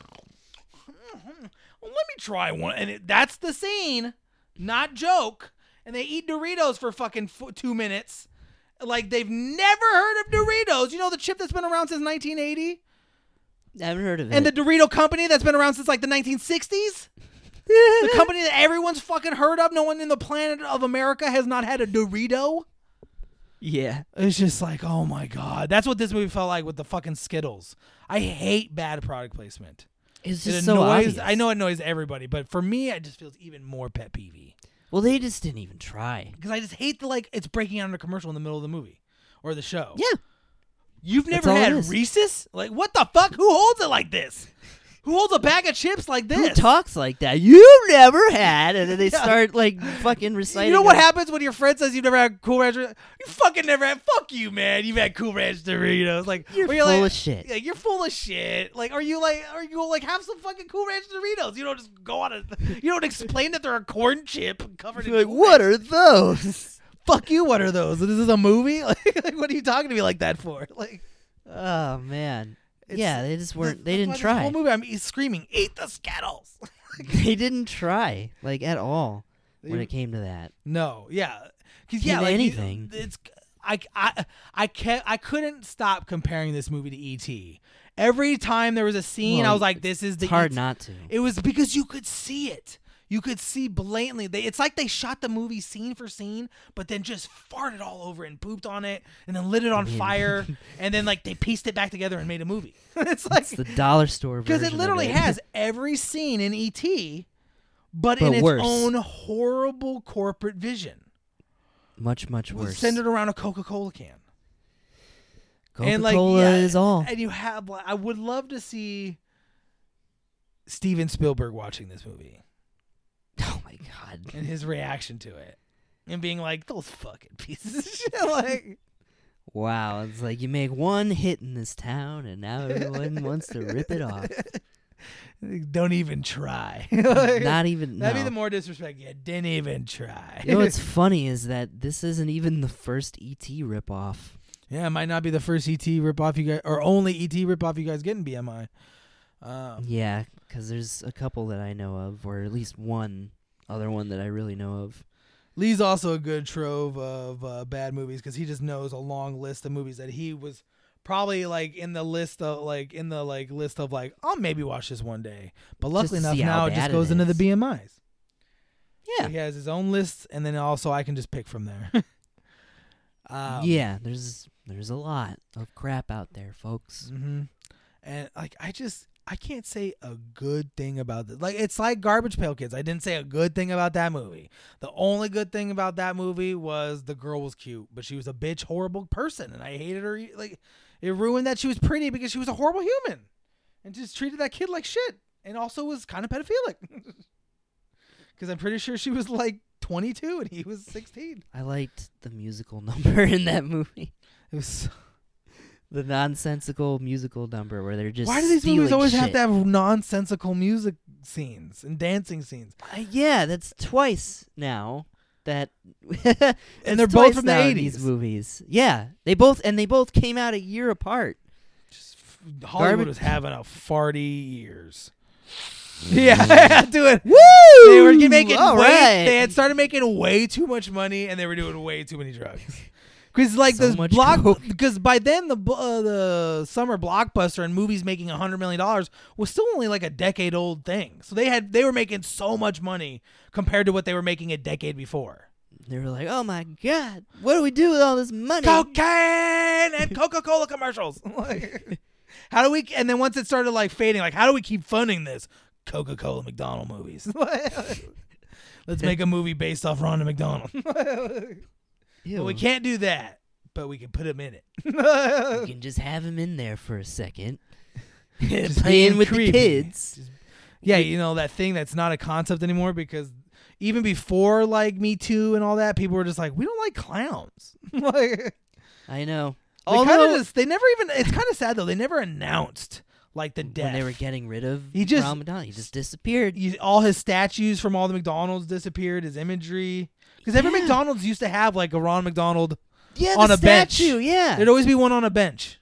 Hmm, hmm. Well, let me try one. And it, that's the scene, not joke. And they eat Doritos for fucking f- two minutes. Like they've never heard of Doritos. You know the chip that's been around since 1980? I haven't heard of it. And the. Dorito company that's been around since like the 1960s? the company that everyone's fucking heard of. No one in the planet of America has not had a Dorito. yeah. It's just like, oh my god, that's what this movie felt like with the fucking Skittles. I hate bad product placement. It's It just so annoys. obvious. I know it annoys everybody, but for me, it just feels even more pet peeve. Well, they just didn't even try. because I just hate the like it's breaking out in a commercial in the middle of the movie or the show. Yeah. You've never had. Reese's? Like what the fuck? Who holds it like this? Who holds a bag of chips like this? Who talks like that? You never had, and then they Yeah. start like fucking reciting. You know what happens when your friend says you've never had Cool Ranch? You fucking never had. Fuck you, man. You've had Cool Ranch Doritos. Like You're where full like, of shit. Like you're full of shit. Like are you like are you like have some fucking Cool Ranch Doritos? You don't just go on a. You don't explain that they're a corn chip covered. You're like, Cool what Ranch. are those? fuck you. What are those? This is a movie. Like, like, what are you talking to me like that for? Like, Oh man. It's- yeah, they just weren't. They didn't try. Whole movie, I'm e- screaming, "Eat the Skittles!" they didn't try like at all when it came to that. No, yeah, because yeah, like you- anything. it's I I I can't I couldn't stop comparing this movie to E.T. Every time there was a scene, I was like, "This is the hard E.T. not to. It was because you could see it. You could see blatantly. They, it's like they shot the movie scene for scene, but then just farted all over it and pooped on it, and then lit it on fire, and then like they pieced it back together and made a movie. it's like It's the dollar store version. because it literally of has every scene in ET, but, in But its worse. own horrible corporate vision, much much It worse. centered around a Coca-Cola can. Coca and like Cola yeah, is all. And you have, like, I would love to see Steven Spielberg watching this movie my god. and his reaction to it, and being like, "Those fucking pieces of shit." like, Wow, it's like you make one hit in this town, and now everyone wants to rip it off. don't even try. Like, Not even. That'd no. be the more disrespect. Yeah, didn't even try. You know what's funny is that this isn't even the first ET ripoff. yeah, it might not be the first ET ripoff you guys, or only ET ripoff you guys get in BMI. Um, Yeah, because there's a couple that I know of, or at least one other one that I really know of. Lee's also a good trove of uh, bad movies because he just knows a long list of movies that he was probably like in the list of like in the like list of like I'll maybe watch this one day. But luckily enough, now it just bad it goes into the is. BMIs. Yeah, So he has his own list, and then also I can just pick from there. um, yeah. There's there's a lot of crap out there, folks. hmm And like I just I can't say a good thing about this. Like it's like Garbage Pail Kids. I didn't say a good thing about that movie. The only good thing about that movie was the girl was cute, but she was a bitch, horrible person, and I hated her. Like it ruined that she was pretty because she was a horrible human, and just treated that kid like shit, and also was kind of pedophilic. Because I'm pretty sure she was like 22 and he was 16. I liked the musical number in that movie. It was. The nonsensical musical number where they're just Why do these movies always have shit. to have nonsensical music scenes and dancing scenes? Uh, yeah, that's twice now that And they're both from the 80s. Movies, yeah, they both and they both came out a year apart. Just f- Hollywood Garbage- was having a farty years. yeah, doing. Woo! They were making All way, right. They had started making way too much money, and they were doing way too many drugs. Because like So this block, because by then the uh, the summer blockbuster and movies making a hundred million dollars was still only like a decade old thing. So they had they were making so much money compared to what they were making a decade before. They were like, "Oh my god, what do we do with all this money?" cocaine and Coca Cola commercials. Like, how do we? And then once it started like fading, like how do we keep funding this? Coca Cola McDonald movies. Let's make a movie based off Ronald McDonald. Ew. but we can't do that. But we can put him in it. You can just have him in there for a second, playing with creepy. the kids. Just- yeah, you know that thing that's not a concept anymore because even before like Me Too and all that, people were just like, we don't like clowns. like I know. they Although just they never even. It's kind of sad though. They never announced like the death. when they were getting rid of He just- McDonald, he just disappeared. you, all his statues from all the McDonald's disappeared. His imagery, because every Yeah. McDonald's used to have like a Ron McDonald. Yeah, on a bench. Yeah, There'd always be one on a bench.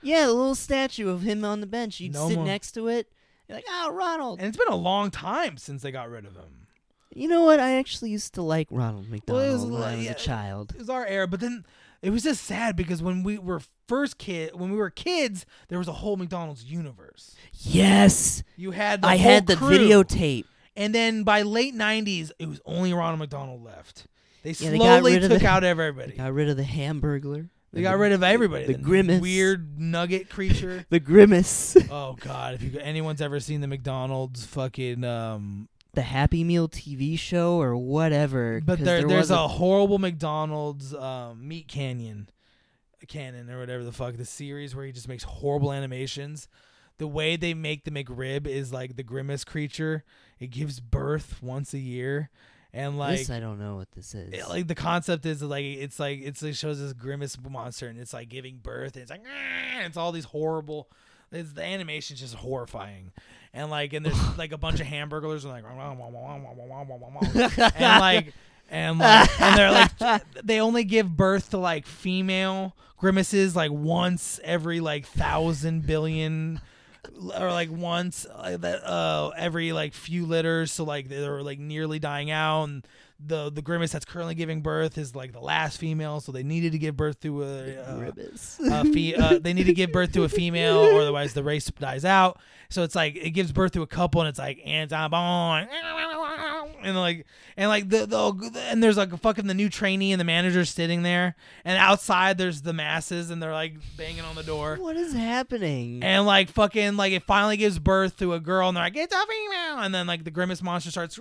yeah, a little statue of him on the bench. You'd No sit more. next to it. You're like, "Oh, Ronald." And it's been a long time since they got rid of him. You know what? I actually used to like Ronald McDonald was when I was yeah. a child. It was our era, but then it was just sad because when we were first kid, when we were kids, there was a whole McDonald's universe. Yes, You had the I had the crew. videotape. And then by late '90s, it was only Ronald McDonald left. They Yeah, they slowly rid of took the- out They everybody. got rid of the Hamburglar. They got rid of everybody. the grimace. weird nugget creature. the grimace. Oh God! If you anyone's ever seen the McDonald's fucking, um, the Happy Meal TV show or whatever. but 'cause there, there there's was a horrible McDonald's um, Meat Canyon, Cannon or whatever the fuck the series where he just makes horrible animations. The way they make the McRib is like the grimace creature. It gives birth once a year, and like this I don't know what this is. it- like the concept is like it's like it's it shows this grimace monster and it's like giving birth and it's like and it's all these horrible it's, the animation's just horrifying. And like and there's like a bunch of hamburgers and like and like and like and they're like they only give birth to like female grimaces like once every like thousand billion or like once uh, that uh every like few litters so like they were like nearly dying out and the the grimace that's currently giving birth is like the last female so they needed to give birth to a, uh, Grimace. a fe- uh, they need to give birth to a female or otherwise the race dies out. So it's like it gives birth to a couple and it's like anti-bond and like and like the, the and there's like fucking the new trainee and the manager sitting there and outside there's the masses and they're like banging on the door. What is happening? and like fucking like it finally gives birth to a girl and they're like it's a female. And then like the grimace monster starts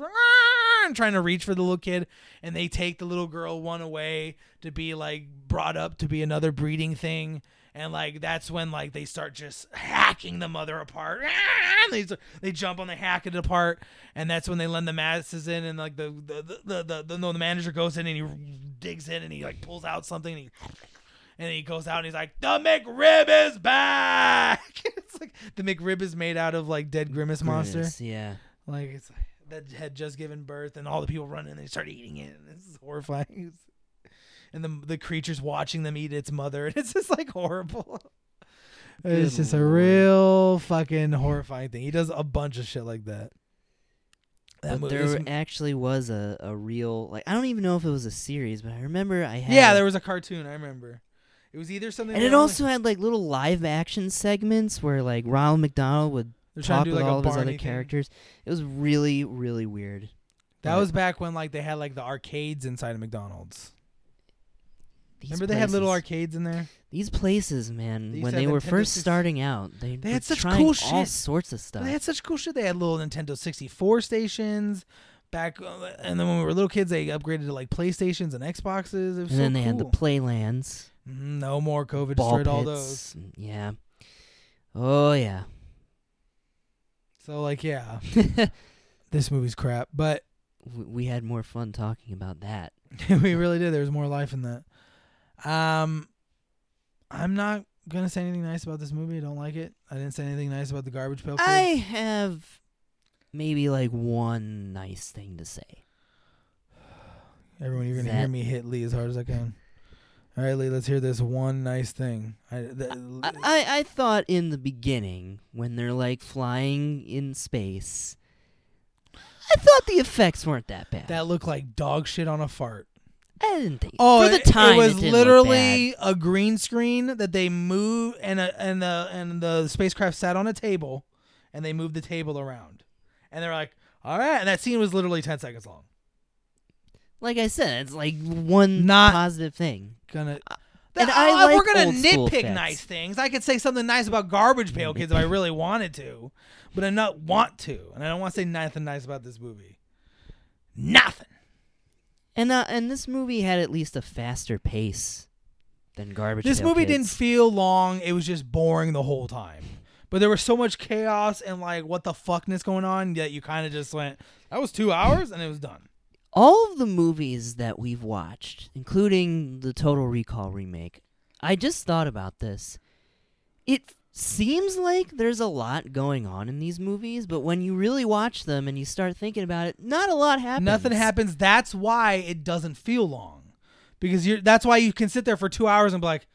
trying to reach for the little kid and they take the little girl one away to be like brought up to be another breeding thing and like that's when like they start just hacking the mother apart they they jump on the hack it apart and that's when they lend the masses in and like the the the the, the, the, no, the manager goes in and he digs in and he like pulls out something and he and he goes out and he's like, "The McRib is back." it's like the McRib is made out of like dead grimace monster. Grimace, yeah. Like it's like, that had just given birth, and all the people run in and they start eating it. And this is horrifying. And the the creatures watching them eat its mother, and it's just like horrible. It's Good just a real fucking horrifying thing. He does a bunch of shit like that. That But there actually was a, a real like I don't even know if it was a series, but I remember I had yeah, there was a cartoon. I remember. It was either something. and it also had like little live action segments where like Ronald McDonald would they're trying talk to do like all a his other characters. It was really really weird. That was back when like they had like the arcades inside of McDonald's. these Remember they had little arcades in there? These places, man, They used when they have were Nintendo first 60 starting out, they, They had such cool all sorts of stuff. They had such cool shit. They had little Nintendo 64 stations back, uh, and then when we were little kids, they upgraded to like PlayStations and Xboxes. It was and so then they had the playlands, Mhm, no more COVID ball destroyed all those. Yeah. Oh yeah. So like, yeah, this movie's crap, but we had more fun talking about that. we really did. There was more life in that. Um, I'm not gonna say anything nice about this movie. I don't like it. I didn't say anything nice about the Garbage Pail Kids. I have maybe like one nice thing to say. Everyone, you're gonna hear me hit Lee as hard as I can. All right, Lee, let's hear this one nice thing. I, th- I, I, I thought in the beginning when they're like flying in space, I thought the effects weren't that bad. that looked like dog shit on a fart. I didn't think. Oh, for the it- time, it was didn't look literally a green screen that they moved, and a, and the and the spacecraft sat on a table, and they moved the table around, and they're like, "All right," and that scene was literally ten seconds long. Like I said, it's like one Not- positive thing. Gonna. And Uh, I if we're gonna old school nitpick nice things. I could say something nice about Garbage Pail Kids if I really wanted to, but I not want to, and I don't want to say nothing nice about this movie. Nothing. And uh, and this movie had at least a faster pace than Garbage. This Pail movie Kids. didn't feel long. It was just boring the whole time. But there was so much chaos and like what the fuckness going on that you kind of just went, that was two hours and it was done. All of the movies that we've watched, including the Total Recall remake, I just thought about this. It seems like there's a lot going on in these movies, but when you really watch them and you start thinking about it, not a lot happens. Nothing happens. That's why it doesn't feel long, because you're. That's why you can sit there for two hours and be like,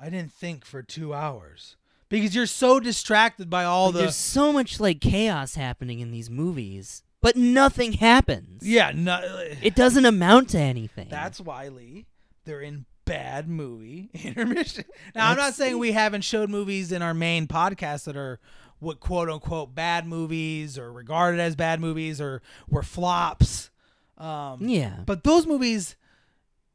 I didn't think for two hours because you're so distracted by all Like, the. there's so much like chaos happening in these movies, but nothing happens. Yeah, no, It doesn't amount to anything. That's why Lee, they're in bad movie intermission. Now I'm not That's- saying we haven't showed movies in our main podcast that are what quote unquote bad movies or regarded as bad movies or were flops. Um, yeah. But those movies,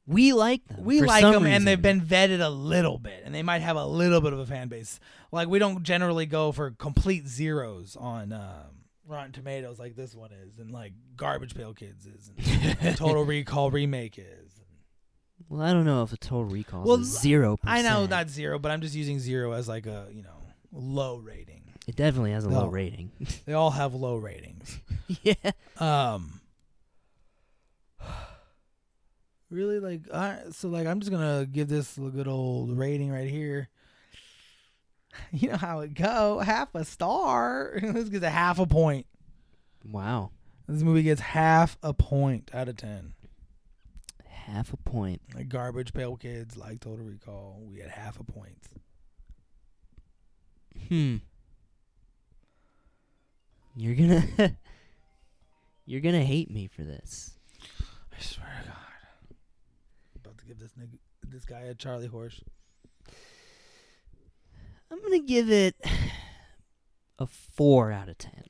we like them. we for like some them and they've reason. been vetted a little bit and they might have a little bit of a fan base. Like we don't generally go for complete zeros on um, Rotten Tomatoes like this one is and like Garbage Pail Kids is and Total Recall remake is. Well, I don't know if a Total Recall Well, is zero. I know not zero, but I'm just using zero as like a you know low rating. It definitely has a low No. rating. They all have low ratings. yeah. Um, really like right, so like I'm just gonna give this a good old rating right here. You know how it go, half a star. this gets a half a point. Wow. This movie gets half a point out of ten. half a point. Like garbage pail kids, like Total Recall, we had half a point. Hmm. You're gonna You're gonna hate me for this. I swear to God, about to give this nigga, this guy a Charlie horse. I'm gonna give it a four out of ten.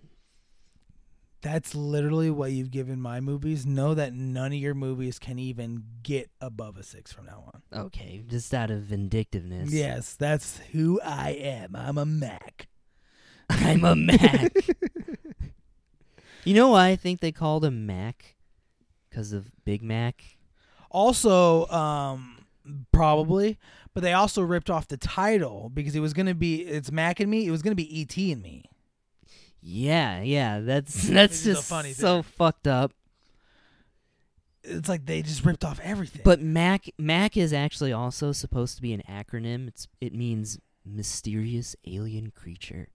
That's literally what you've given my movies. Know that none of your movies can even get above a six from now on. Okay, just out of vindictiveness. Yes, that's who I am. I'm a Mac. I'm a Mac. you know why I think they called him Mac? Because of Big Mac. Also, um, probably, but they also ripped off the title because it was gonna be it's Mac and me. It was gonna be ET and me. Yeah, yeah, that's that's just funny so fucked up. It's like they just ripped off everything. But Mac Mac is actually also supposed to be an acronym. It's it means mysterious alien creature.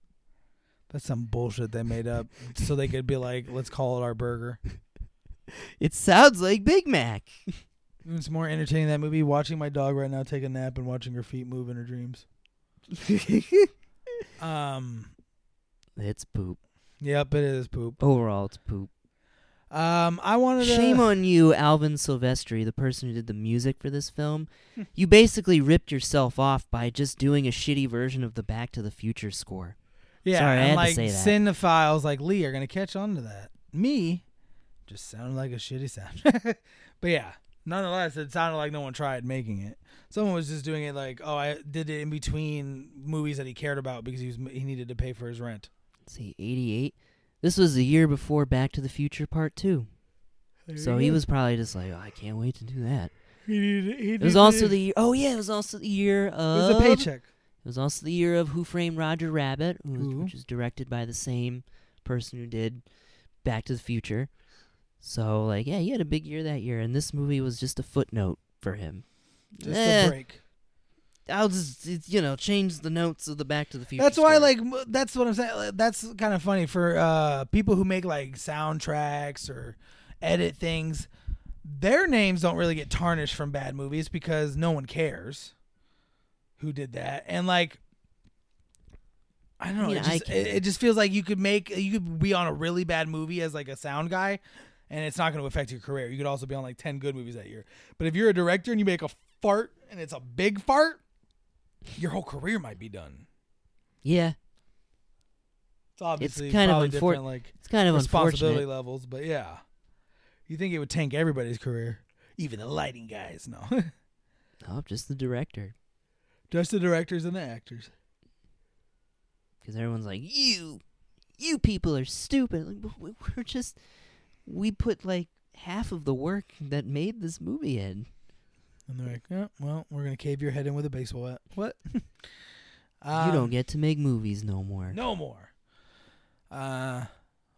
that's some bullshit they made up so they could be like, let's call it our burger. It sounds like Big Mac. It's more entertaining that movie. Watching my dog right now take a nap and watching her feet move in her dreams. Um, it's poop. yep, it is poop. Overall, it's poop. Um, I wanted to Shame on you, Alan Silvestri, the person who did the music for this film. Hmm. you basically ripped yourself off by just doing a shitty version of the Back to the Future score. Yeah, Sorry, I and had to like say that. cinephiles like Lee are gonna catch on to that. Me, just sounded like a shitty sound. but yeah, nonetheless, it sounded like no one tried making it. Someone was just doing it like, oh, I did it in between movies that he cared about because he was he needed to pay for his rent. Let's see, 88. This was the year before Back to the Future Part 2. So he was probably just like, oh, I can't wait to do that. He needed, he It was also the year. Oh yeah, it was also the year it of. was a paycheck. It was also the year of Who Framed Roger Rabbit, who was, which was directed by the same person who did Back to the Future. So like, yeah, he had a big year that year, and this movie was just a footnote for him. Just Eh, a break. I'll just you know change the notes of the Back to the Future. That's why, like, that's what I'm saying. That's kind of funny for uh, people who make like soundtracks or edit things. Their names don't really get tarnished from bad movies because no one cares who did that. And like, I don't know. it, just, it, it just feels like you could make you could be on a really bad movie as like a sound guy, and it's not going to affect your career. You could also be on like ten good movies that year. But if you're a director and you make a fart and it's a big fart, your whole career might be done. yeah, It's obviously it's kind of unfor- different like it's kind of responsibility levels, but yeah, you think it would tank everybody's career, even the lighting guys. No, Oh, just the director, just the directors and the actors. because everyone's like, you, you people are stupid. Like, we're just, we put like half of the work that made this movie in. And they're like, yeah, well, we're gonna cave your head in with a baseball bat. What? you Um, don't get to make movies no more. no more. Uh,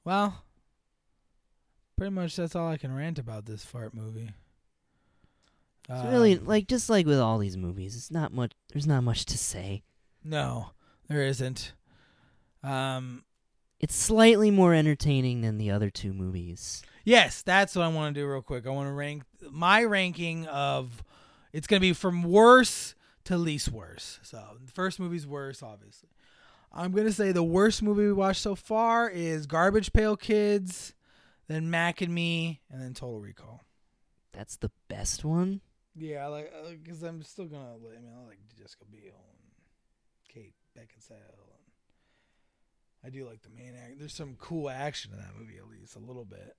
well, pretty much that's all I can rant about this fart movie. It's really Um, like just like with all these movies, it's not much. There's not much to say. no, there isn't. Um, It's slightly more entertaining than the other two movies. Yes, that's what I want to do real quick. I want to rank my ranking of it's going to be from worst to least worst. So, the first movie's worst, obviously. I'm going to say the worst movie we watched so far is Garbage Pail Kids, then Mac and Me, and then Total Recall. That's the best one. Yeah, like because I'm still gonna. I mean, I like Jessica Biel and Kate Beckinsale. And I do like the main act. There's some cool action in that movie, at least a little bit.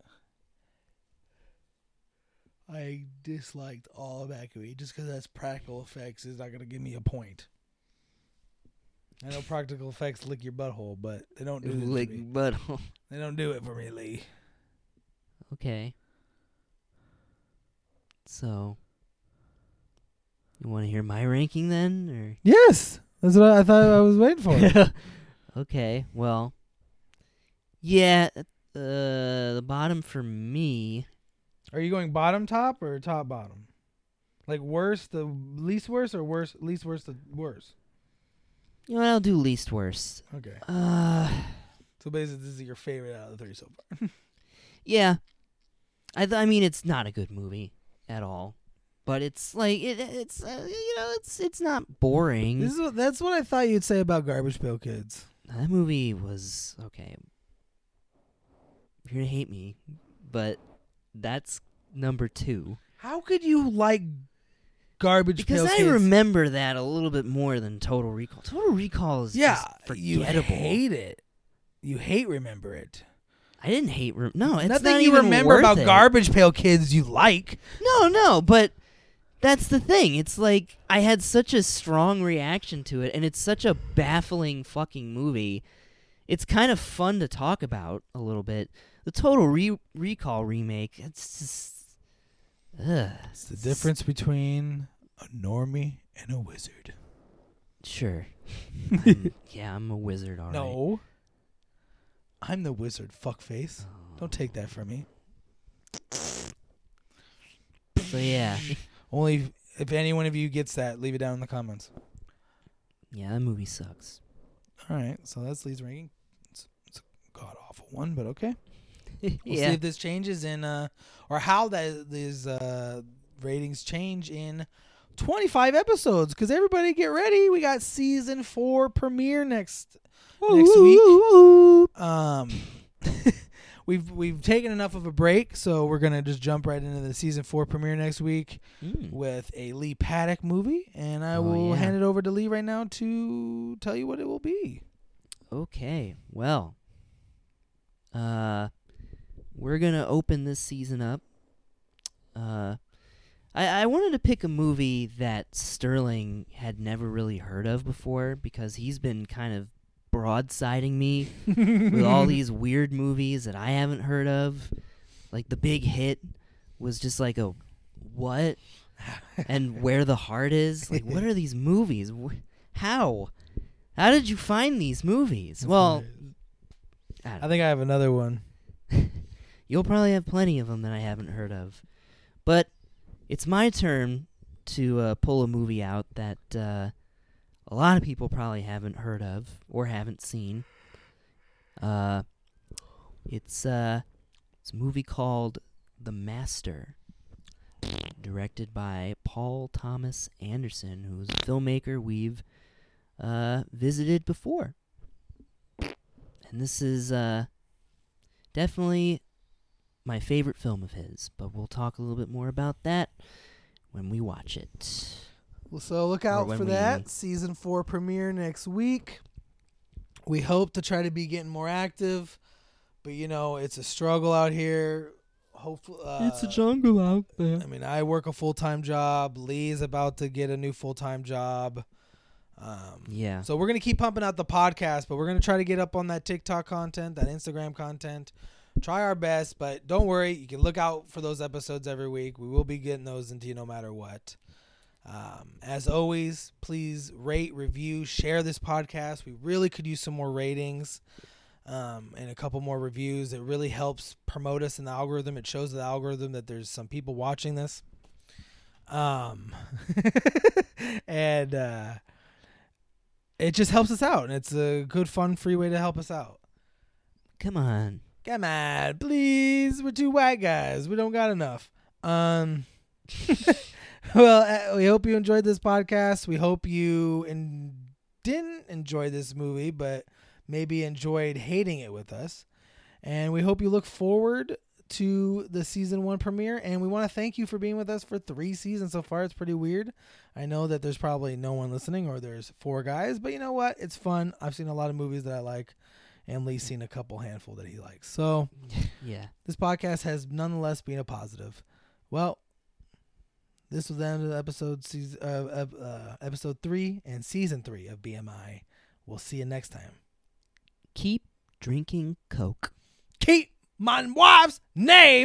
I disliked all of that movie just because that's practical effects is not gonna give me a point. I know practical effects lick your butthole, but they don't do it Lick for butthole. They don't do it for me, Lee. Okay. So, you want to hear my ranking then, Yes, that's what I thought I was waiting for. okay. Well, yeah. Uh, the bottom for me. Are you going bottom top or top bottom? Like worst to least worst or worst least worst to worst? You know, I'll do least worst. Okay. Uh, So basically this is your favorite out of the three so far. yeah. I th- I mean, it's not a good movie at all. but it's like it, it's uh, you know it's it's not boring. This is what, that's what I thought you'd say about Garbage Pail Kids. That movie was okay. You're gonna hate me, but that's number two How could you like Garbage pail kids? because Pail I Kids? remember that a little bit more than Total Recall. Total Recall is yeah, just you forgettable. hate it. You hate remember it. I didn't hate. Re- no, it's Nothing not you remember about it. Garbage Pail Kids you like. No, no, but that's the thing. It's like I had such a strong reaction to it, and it's such a baffling fucking movie. It's kind of fun to talk about a little bit. The Total Re- Recall remake. It's just. Ugh. It's the difference between a normie and a wizard. Sure. I'm- yeah, I'm a wizard, alright. No. I'm the wizard, fuckface. Oh. Don't take that from me. So yeah, Only if, if any one of you gets that, leave it down in the comments. yeah, that movie sucks. All right, so that's Lee's ranking. It's, it's a god awful one, but okay. We'll see if this changes in, uh, or how that these uh, ratings change in 25 episodes. Because everybody get ready, we got season four premiere next next week. Um, we've we've taken enough of a break, so we're gonna just jump right into the season four premiere next week Mm. with a Lee Paddock movie, and I Oh, will yeah. hand it over to Lee right now to tell you what it will be. Okay, well, uh, we're gonna open this season up. Uh, I I wanted to pick a movie that Sterling had never really heard of before because he's been kind of broadsiding me with all these weird movies that I haven't heard of. Like the Big Hit was just like a what, and Where the Heart Is. Like, what are these movies? How? How did you find these movies? Well, I I think I have another one. You'll probably have plenty of them that I haven't heard of. But it's my turn to uh, pull a movie out that uh, a lot of people probably haven't heard of or haven't seen. Uh, it's uh, it's a movie called The Master, directed by Paul Thomas Anderson, who's a filmmaker we've uh, visited before. And this is uh, definitely my favorite film of his, but we'll talk a little bit more about that when we watch it. Well, So look out when for we- that season four premiere next week. We hope to try to be getting more active, but you know it's a struggle out here. Hopefully, uh, it's a jungle out there. I mean, I work a full time job. Lee's about to get a new full time job. Um, Yeah. so we're gonna keep pumping out the podcast, but we're gonna try to get up on that TikTok content, that Instagram content. Try our best, but don't worry. You can look out for those episodes every week. We will be getting those into you no matter what. Um, as always, please rate, review, share this podcast. We really could use some more ratings um, and a couple more reviews. It really helps promote us in the algorithm. It shows the algorithm that there's some people watching this. Um, and uh, it just helps us out, and it's a good, fun, free way to help us out. Come on. Come on, please. We're two white guys. We don't got enough. Um. well, uh, we hope you enjoyed this podcast. We hope you in- didn't enjoy this movie, but maybe enjoyed hating it with us. And we hope you look forward to the season one premiere. And we want to thank you for being with us for three seasons so far. It's pretty weird. I know that there's probably no one listening or there's four guys, but you know what? It's fun. I've seen a lot of movies that I like, and Lee's seen a couple handful that he likes. So Yeah. this podcast has nonetheless been a positive. Well, this was the end of episode season, uh, uh, episode three and season three of BMI. We'll see you next time. Keep drinking Coke. Keep my wife's name